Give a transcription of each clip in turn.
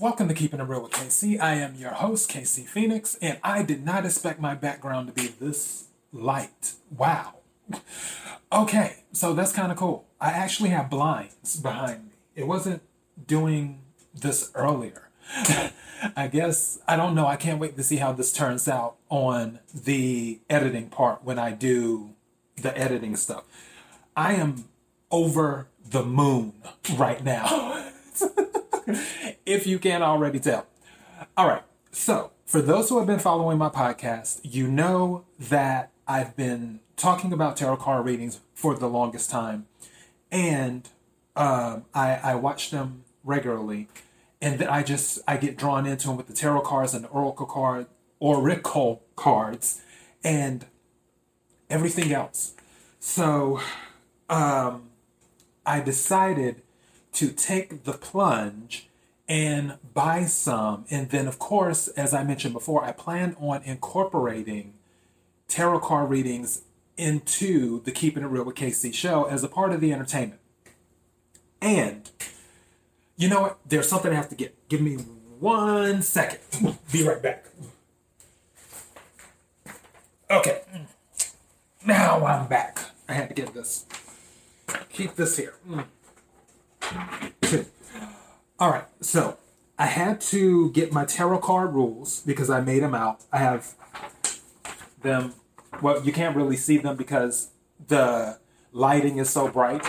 Welcome to Keeping It Real with KC. I am your host, KC Phoenix, and I did not expect my background to be this light. Wow. Okay, so that's kind of cool. I actually have blinds behind me. It wasn't doing this earlier. I guess, I don't know. I can't wait to see how this turns out on the editing part when I do the editing stuff. I am over the moon right now. if you can't already tell. All right. So, for those who have been following my podcast, you know that I've been talking about tarot card readings for the longest time. And um, I, I watch them regularly. And then I just I get drawn into them with the tarot cards and the oracle card, oracle cards, and everything else. So um, I decided to take the plunge and buy some. And then, of course, as I mentioned before, I plan on incorporating tarot card readings into the Keeping It Real with KC show as a part of the entertainment. And you know what? There's something I have to get. Give me one second. Be right back. Okay. Now I'm back. I had to get this. Keep this here. Mm. All right, so I had to get my tarot card rules because I made them out. I have them. Well, you can't really see them because the lighting is so bright.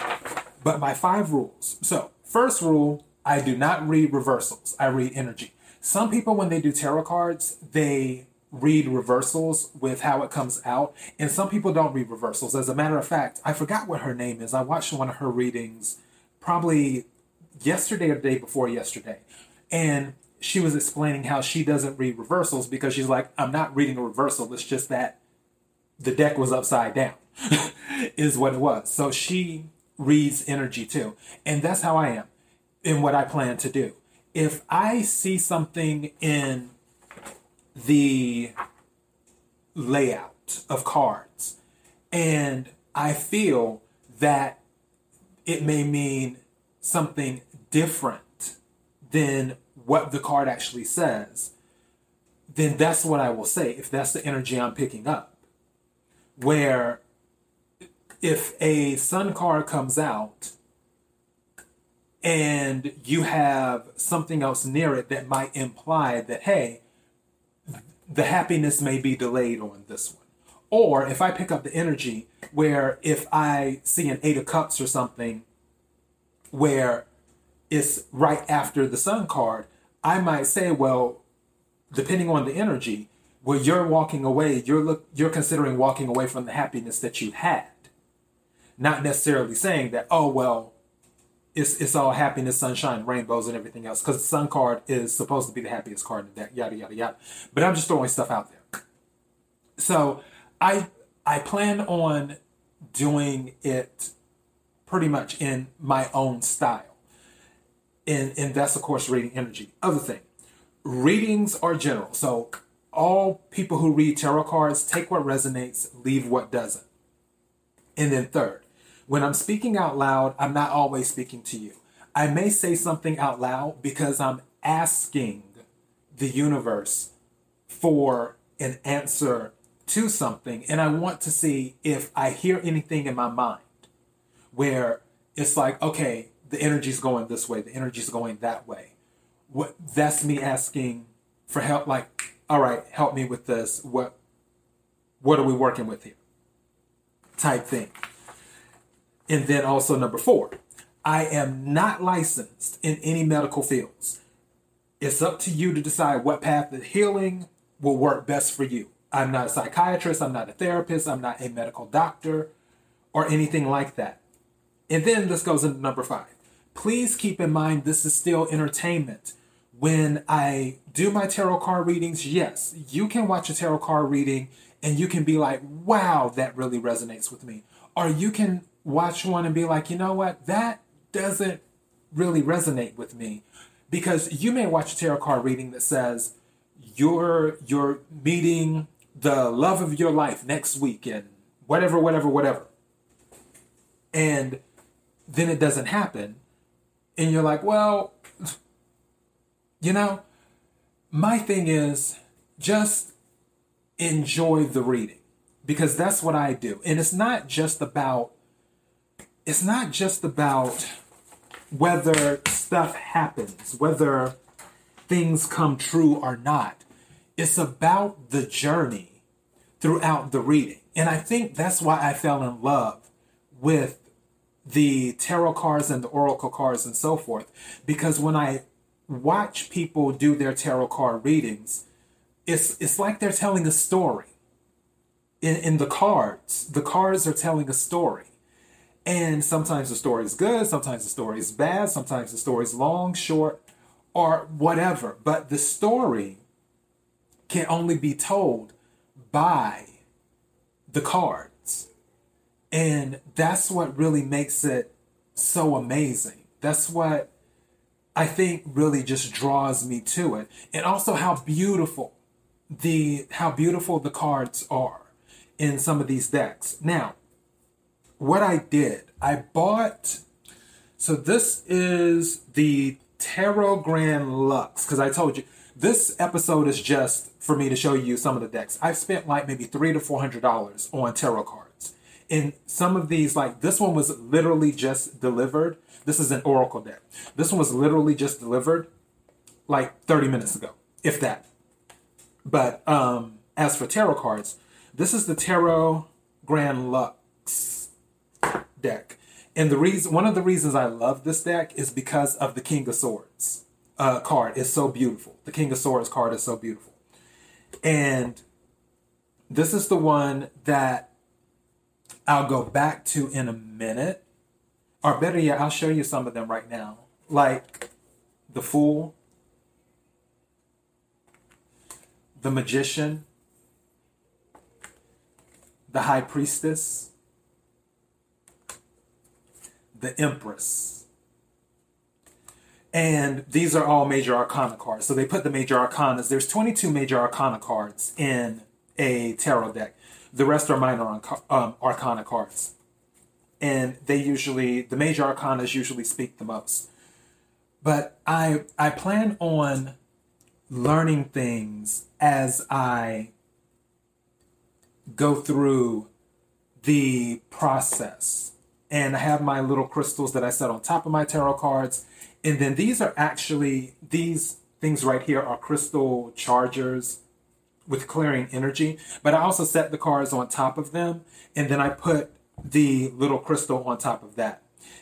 But my five rules. So, first rule I do not read reversals, I read energy. Some people, when they do tarot cards, they read reversals with how it comes out, and some people don't read reversals. As a matter of fact, I forgot what her name is. I watched one of her readings probably yesterday or the day before yesterday. And she was explaining how she doesn't read reversals because she's like, I'm not reading a reversal. It's just that the deck was upside down, is what it was. So she reads energy too. And that's how I am in what I plan to do. If I see something in the layout of cards and I feel that it may mean something different than what the card actually says, then that's what I will say if that's the energy I'm picking up. Where if a sun card comes out and you have something else near it that might imply that, hey, the happiness may be delayed on this one. Or if I pick up the energy where if I see an Eight of Cups or something where it's right after the sun card, I might say, well, depending on the energy, where you're walking away, you're look you're considering walking away from the happiness that you had. Not necessarily saying that, oh well, it's it's all happiness, sunshine, rainbows, and everything else. Because the sun card is supposed to be the happiest card in the deck, yada yada yada. But I'm just throwing stuff out there. So I I plan on doing it pretty much in my own style. And, and that's, of course, reading energy. Other thing, readings are general. So all people who read tarot cards take what resonates, leave what doesn't. And then, third, when I'm speaking out loud, I'm not always speaking to you. I may say something out loud because I'm asking the universe for an answer to something, and I want to see if I hear anything in my mind where it's like, okay, the energy's going this way, the energy's going that way. What that's me asking for help, like, all right, help me with this. What what are we working with here? Type thing. And then also number four, I am not licensed in any medical fields. It's up to you to decide what path of healing will work best for you. I'm not a psychiatrist, I'm not a therapist, I'm not a medical doctor, or anything like that. And then this goes into number five. Please keep in mind this is still entertainment. When I do my tarot card readings, yes, you can watch a tarot card reading and you can be like, wow, that really resonates with me. Or you can watch one and be like, you know what, that doesn't really resonate with me. Because you may watch a tarot card reading that says, you're you're meeting the love of your life next week and whatever, whatever, whatever. And then it doesn't happen. And you're like, well, you know, my thing is just enjoy the reading because that's what I do. And it's not just about it's not just about whether stuff happens, whether things come true or not. It's about the journey throughout the reading. And I think that's why I fell in love with the tarot cards and the oracle cards and so forth. Because when I watch people do their tarot card readings, it's it's like they're telling a story. In in the cards, the cards are telling a story. And sometimes the story is good, sometimes the story is bad, sometimes the story is long, short, or whatever. But the story can only be told by the cards. And that's what really makes it so amazing. That's what I think really just draws me to it. And also how beautiful the how beautiful the cards are in some of these decks. Now, what I did, I bought so this is the Tarot Grand Luxe because I told you this episode is just for me to show you some of the decks. I've spent like maybe three to four hundred dollars on tarot cards. And some of these, like this one was literally just delivered. This is an Oracle deck. This one was literally just delivered like 30 minutes ago, if that. But um, as for tarot cards, this is the Tarot Grand Luxe deck. And the reason, one of the reasons I love this deck is because of the King of Swords uh, card. is so beautiful. The King of Swords card is so beautiful. And this is the one that I'll go back to in a minute. Or better yet, I'll show you some of them right now. Like the Fool, the Magician, the High Priestess, the Empress. And these are all major arcana cards. So they put the major arcanas. There's 22 major arcana cards in a tarot deck. The rest are minor um, arcana cards. And they usually, the major arcanas usually speak the most. But I, I plan on learning things as I go through the process and I have my little crystals that I set on top of my tarot cards. And then these are actually, these things right here are crystal chargers with clearing energy. But I also set the cards on top of them. And then I put the little crystal on top of that.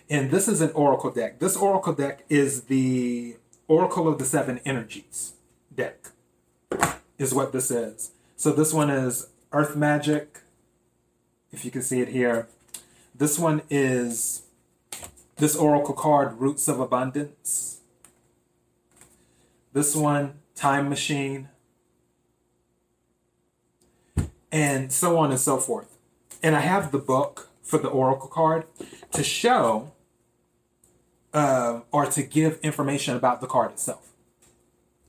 And this is an oracle deck. This oracle deck is the Oracle of the Seven Energies deck, is what this is. So this one is Earth Magic, if you can see it here. This one is this oracle card, Roots of Abundance. This one, Time Machine. And so on and so forth. And I have the book for the oracle card to show uh, or to give information about the card itself.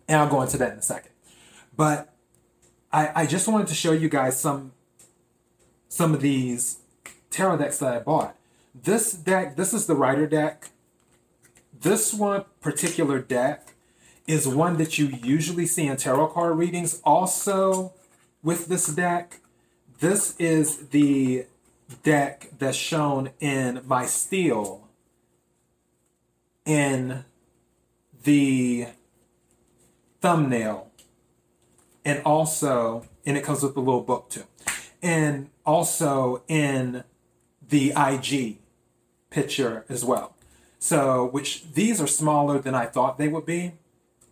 And I'll go into that in a second. But I, I just wanted to show you guys some some of these tarot decks that I bought. This deck, this is the Rider deck. This one particular deck is one that you usually see in tarot card readings. Also, with this deck, this is the deck that's shown in my steel in the thumbnail and also and it comes with a little book too and also in the IG picture as well. So, which these are smaller than I thought they would be,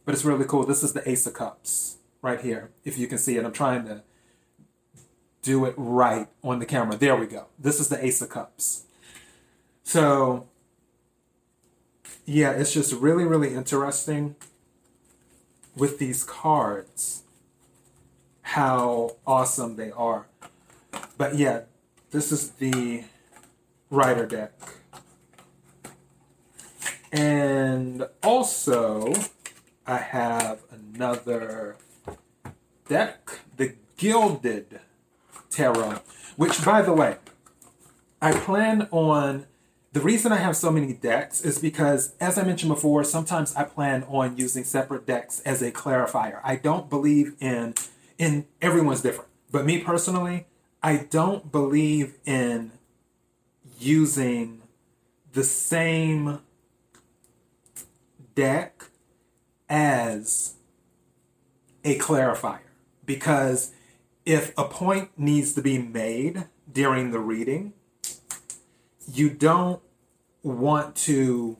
but it's really cool. This is the Ace of Cups right here. If you can see it, I'm trying to do it right on the camera. There we go. This is the Ace of Cups. So, yeah, it's just really, really interesting with these cards how awesome they are. But yeah, this is the Rider deck. And also, I have another deck, the Gilded Tarot, which, by the way, I plan on the reason I have so many decks is because, as I mentioned before, sometimes I plan on using separate decks as a clarifier. I don't believe in in everyone's different, but me personally, I don't believe in using the same deck as a clarifier because if a point needs to be made during the reading, you don't want to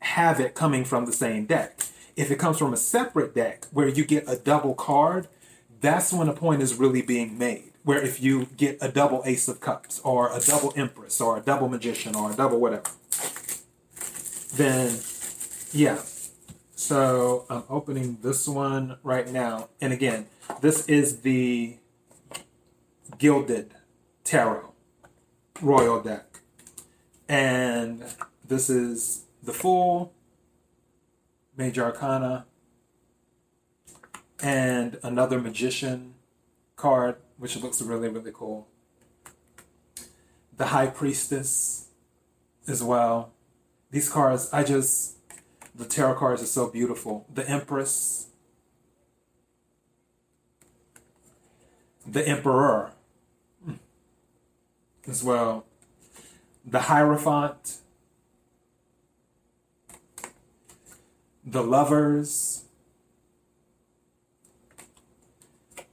have it coming from the same deck. If it comes from a separate deck where you get a double card, that's when a point is really being made. Where if you get a double Ace of Cups, or a double Empress, or a double Magician, or a double whatever, then yeah. So I'm opening this one right now. And again, this is the Gilded Tarot Royal deck. And this is the Fool, Major Arcana, and another Magician card, which looks really, really cool. The High Priestess as well. These cards, I just, the tarot cards are so beautiful. The Empress, the Emperor. Hmm. As well. The Hierophant, the Lovers,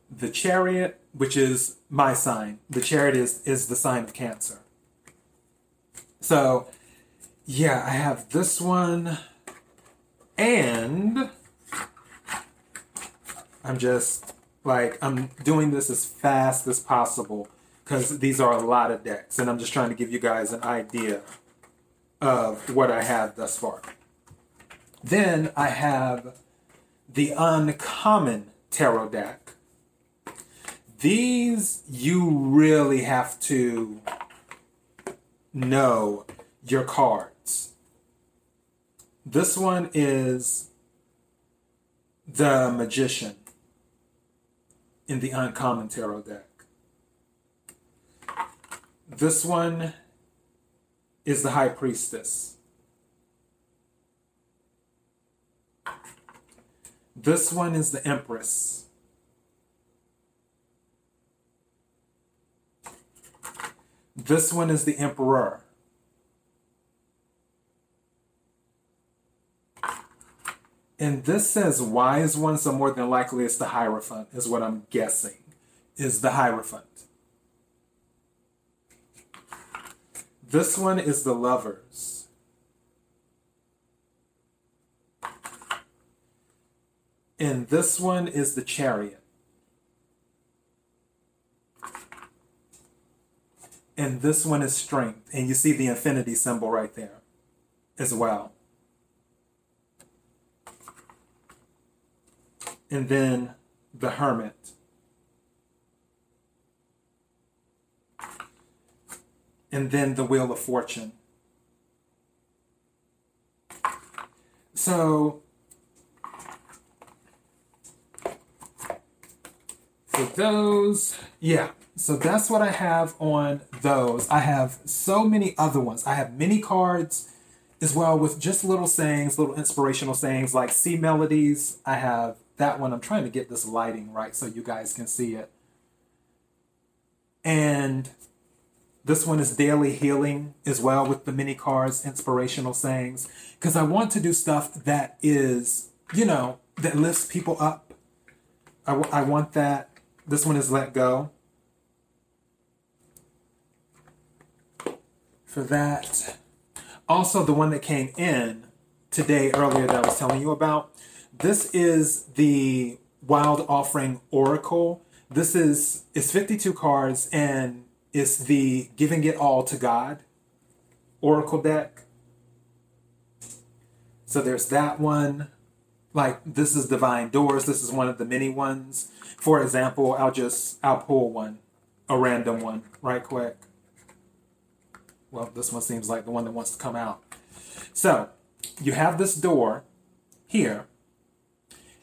the Chariot, which is my sign. The Chariot is, is the sign of Cancer. So, yeah, I have this one, and I'm just like, I'm doing this as fast as possible because these are a lot of decks, and I'm just trying to give you guys an idea of what I have thus far. Then I have the uncommon tarot deck. These you really have to know your cards. This one is the Magician in the uncommon tarot deck. This one is the high priestess. This one is the empress. This one is the emperor. And this says wise one, so more than likely it's the Hierophant, is what I'm guessing, is the Hierophant. This one is the lovers. And this one is the chariot. And this one is strength. And you see the infinity symbol right there as well. And then the hermit. and then the Wheel of Fortune. So, for those, yeah, so that's what I have on those. I have so many other ones. I have mini cards as well with just little sayings, little inspirational sayings like sea melodies. I have that one. I'm trying to get this lighting right so you guys can see it. And this one is daily healing as well with the mini cards, inspirational sayings. Because I want to do stuff that is, you know, that lifts people up. I, w- I want that. This one is let go. For that. Also, the one that came in today earlier that I was telling you about. This is the Wild Offering Oracle. This is it's 52 cards and it's the Giving It All to God Oracle deck. So there's that one. Like this is Divine Doors. This is one of the many ones. For example, I'll just I'll pull one, a random one, right quick. Well, this one seems like the one that wants to come out. So you have this door here.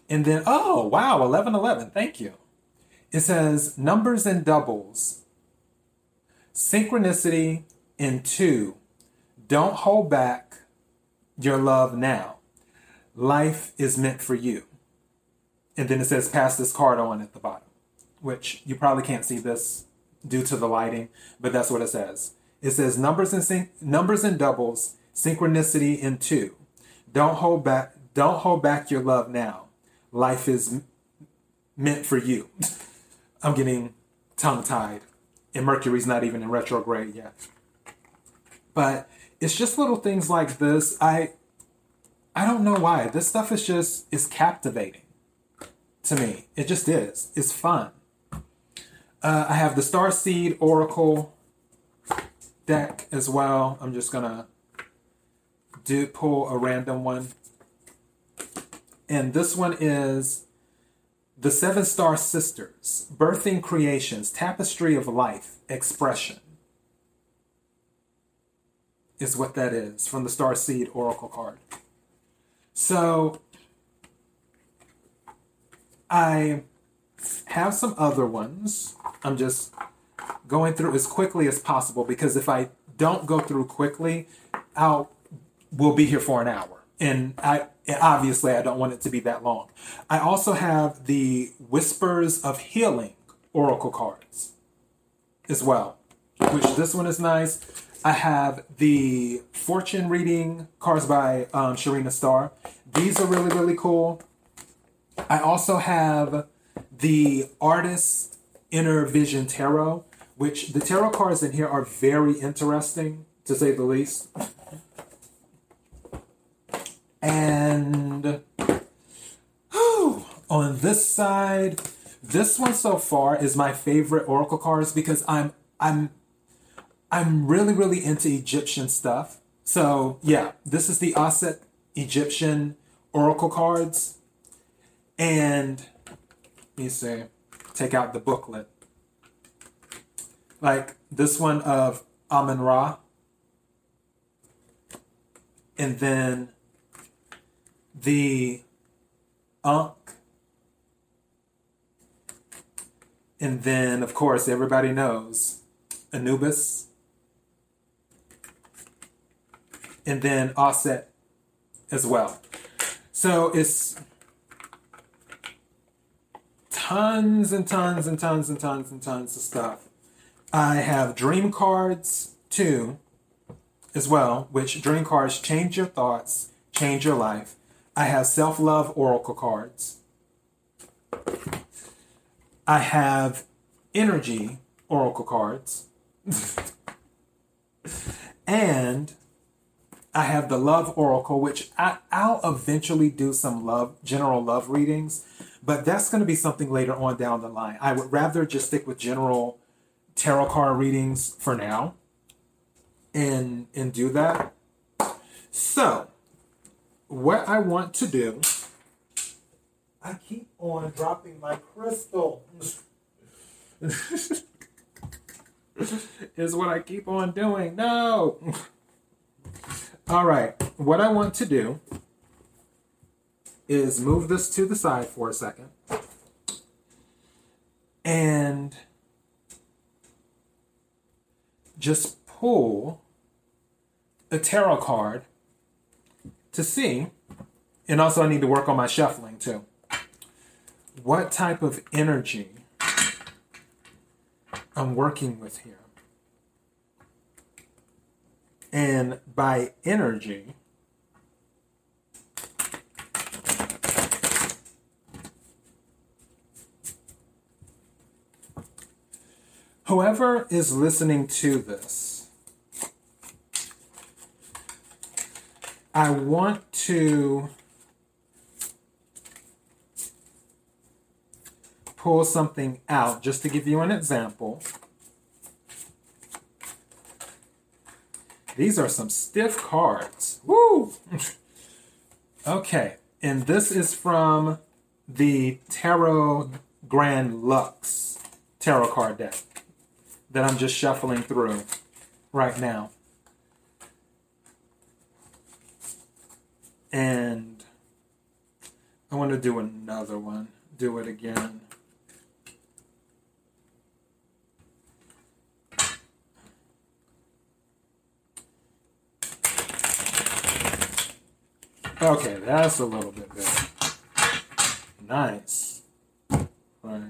And then, oh, wow, 1111. Thank you. It says numbers and doubles synchronicity, in two, Don't hold back your love now. Life is meant for you. And then it says, pass this card on at the bottom, which you probably can't see this due to the lighting, but that's what it says. It says numbers and syn- numbers and doubles, synchronicity in two. Don't hold back. Don't hold back your love now. Life is meant for you. I'm getting tongue tied, and Mercury's not even in retrograde yet. But it's just little things like this. I I don't know why. This stuff is just is captivating to me. It just is. It's fun. Uh, I have the Star Seed Oracle deck as well. I'm just gonna do pull a random one. And this one is the Seven Star Sisters, Birthing Creations, Tapestry of Life, Expression. Is what that is from the Star Seed Oracle card. So I have some other ones. I'm just going through as quickly as possible because if I don't go through quickly, I'll we'll be here for an hour. And I obviously I don't want it to be that long. I also have the Whispers of Healing Oracle cards as well. Which this one is nice. I have the fortune reading cards by um, Sharina Starr. These are really, really cool. I also have the Artist Inner Vision Tarot, which the tarot cards in here are very interesting, to say the least. And whew, on this side, this one so far is my favorite oracle cards because I'm I'm I'm really really into Egyptian stuff. So yeah, this is the Aset Egyptian oracle cards, and let me see, take out the booklet. Like this one of Amun Ra, and then the Ankh. And then, of course, everybody knows Anubis. And then Offset as well. So it's tons and tons and tons and tons and tons of stuff. I have dream cards too, as well, which dream cards change your thoughts, change your life. I have self love oracle cards. I have energy oracle cards. and I have the love oracle, which I, I'll eventually do some love, general love readings, but that's going to be something later on down the line. I would rather just stick with general tarot card readings for now and and do that. So, what I want to do I keep on dropping my crystal. is what I keep on doing. No. All right. What I want to do is move this to the side for a second. And just pull a tarot card to see. And also, I need to work on my shuffling too. What type of energy I'm working with here. And by energy, whoever is listening to this, I want to pull something out just to give you an example. These are some stiff cards. Woo! okay, and this is from the Tarot Grand Luxe tarot card deck that I'm just shuffling through right now. And I want to do another one. Do it again. Okay, that's a little bit better. Nice. Right.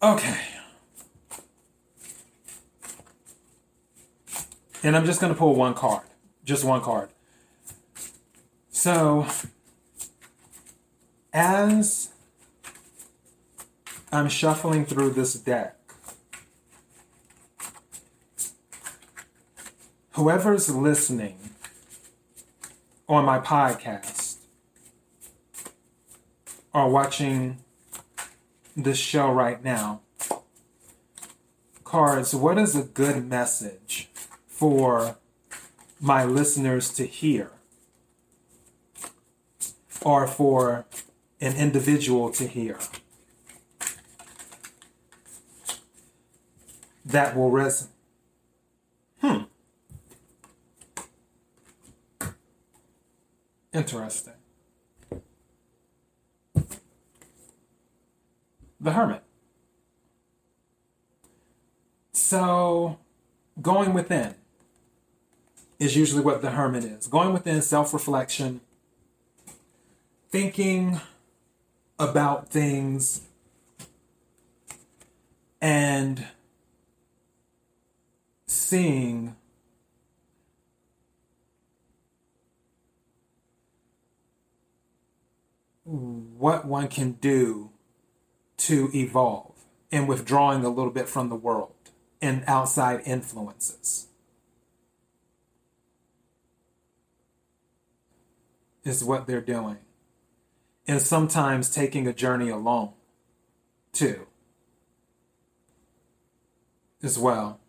Okay. And I'm just going to pull one card. Just one card. So, as I'm shuffling through this deck, whoever's listening on my podcast or watching this show right now, cards, what is a good message for my listeners to hear or for an individual to hear that will resonate? Hmm. Interesting. The Hermit. So, going within is usually what the hermit is. Going within self reflection, thinking about things, and seeing what one can do to evolve and withdrawing a little bit from the world and outside influences. Is what they're doing. And sometimes taking a journey alone, too, as well.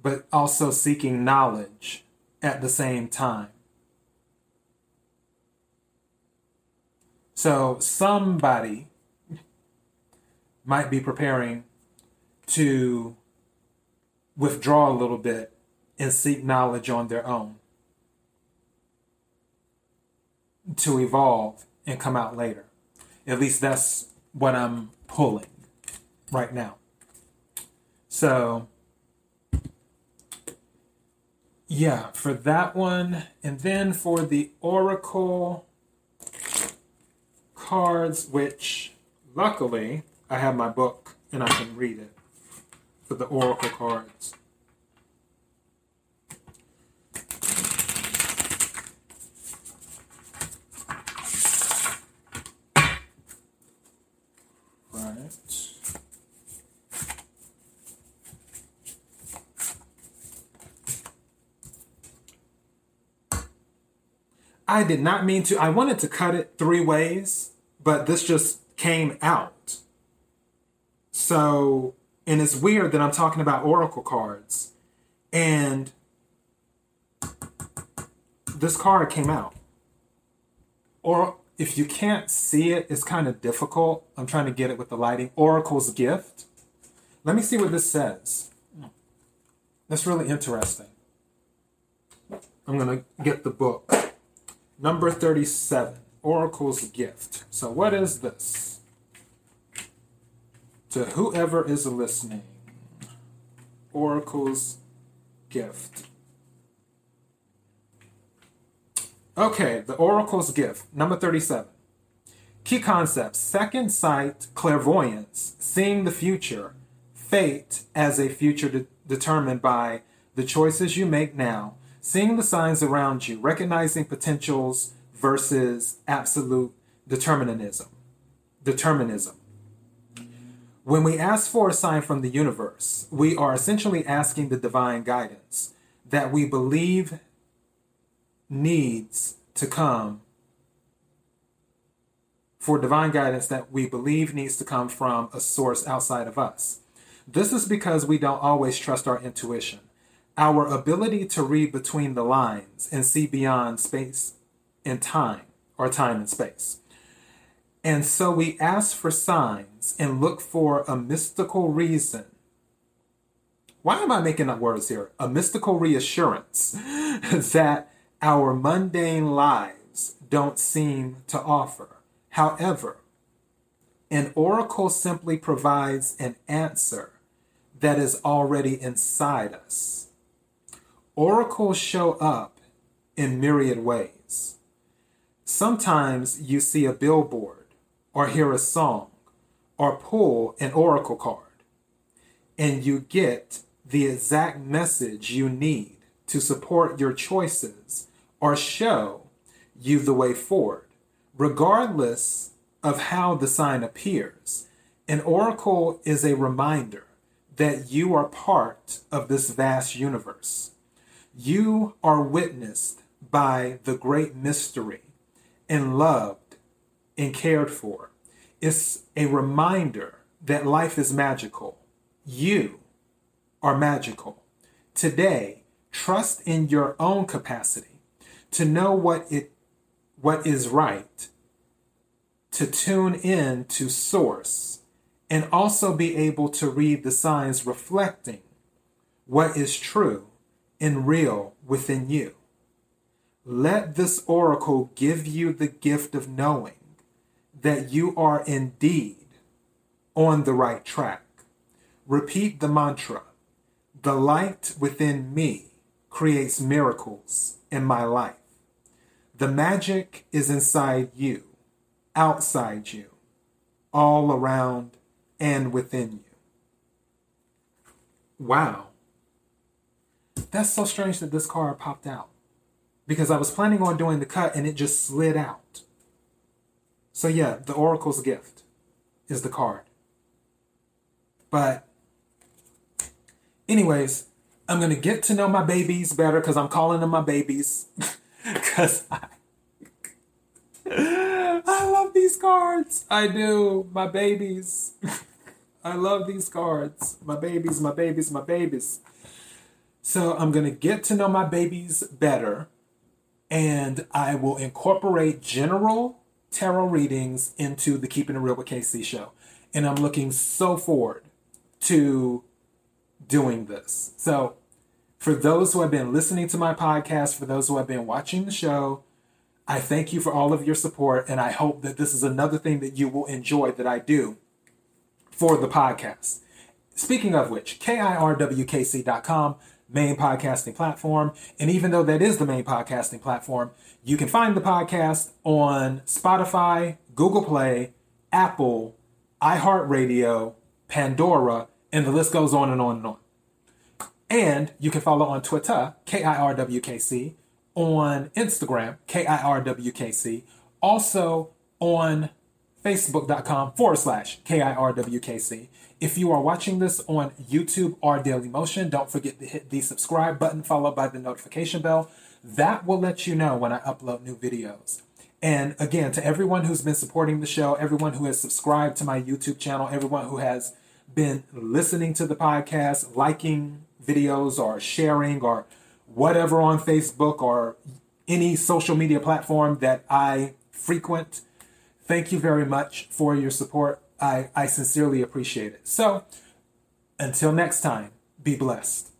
But also seeking knowledge at the same time. So somebody might be preparing to withdraw a little bit and seek knowledge on their own to evolve and come out later. At least that's what I'm pulling right now. So, yeah, for that one. And then for the Oracle cards, which luckily I have my book and I can read it for the Oracle cards. Right. I did not mean to. I wanted to cut it three ways, but this just came out. So and it's weird that I'm talking about oracle cards. And this card came out. Or if you can't see it, it's kind of difficult. I'm trying to get it with the lighting. Oracle's Gift. Let me see what this says. That's really interesting. I'm going to get the book. Number 37 Oracle's Gift. So, what is this? to whoever is listening, Oracle's gift. Okay, the Oracle's gift, number 37. Key concepts second sight, clairvoyance, seeing the future, fate as a future de- determined by the choices you make now, seeing the signs around you, recognizing potentials versus absolute determinism. Determinism. When we ask for a sign from the universe, we are essentially asking the divine guidance that we believe needs to come for divine guidance that we believe needs to come from a source outside of us. This is because we don't always trust our intuition. Our ability to read between the lines and see beyond space and time, or time and space. And so we ask for signs and look for a mystical reason. Why am I making up words here? A mystical reassurance that our mundane lives don't seem to offer. However, an oracle simply provides an answer that is already inside us. Oracles show up in myriad ways. Sometimes you see a billboard or hear a song or pull an oracle card and you get the exact message you need to support your choices or show you the way forward, regardless of how the sign appears. An oracle is a reminder that you are part of this vast universe. You are witnessed by the great mystery and loved and cared for. It's a reminder that life is magical. You are magical. Today, trust in your own capacity to know what it what is right, to tune in to source, and also be able to read the signs reflecting what is true and real within you. Let this oracle give you the gift of knowing that you are indeed on the right track. Repeat the mantra The light within me creates miracles in my life. The magic is inside you, outside you, all around and within you. Wow. That's so strange that this card popped out because I was planning on doing the cut and it just slid out. So, yeah, the Oracle's gift is the card. But, anyways, I'm going to get to know my babies better because I'm calling them my babies. Because I, I love these cards. I do. My babies. I love these cards. My babies, my babies, my babies. So I'm going to get to know my babies better and I will incorporate general tarot readings into the Keeping It Real with KC show. And I'm looking so forward to doing this. So, for those who have been listening to my podcast, for those who have been watching the show, I thank you for all of your support. And I hope that this is another thing that you will enjoy that I do for the podcast. Speaking of which, KIRWKC.com main podcasting platform. And even though that is the main podcasting platform, you can find the podcast on Spotify, Google Play, Apple, iHeartRadio, Pandora, and the list goes on and on and on. And you can follow on Twitter, KIRWKC, on Instagram, KIRWKC, also on Facebook.com forward slash KIRWKC. If you are watching this on YouTube or Daily Motion, don't forget to hit the subscribe button followed by the notification bell. That will let you know when I upload new videos. And again, to everyone who's been supporting the show, everyone who has subscribed to my YouTube channel, everyone who has been listening to the podcast, liking videos or sharing or whatever on Facebook or any social media platform that I frequent, thank you very much for your support. I, I sincerely appreciate it. So, until next time, be blessed.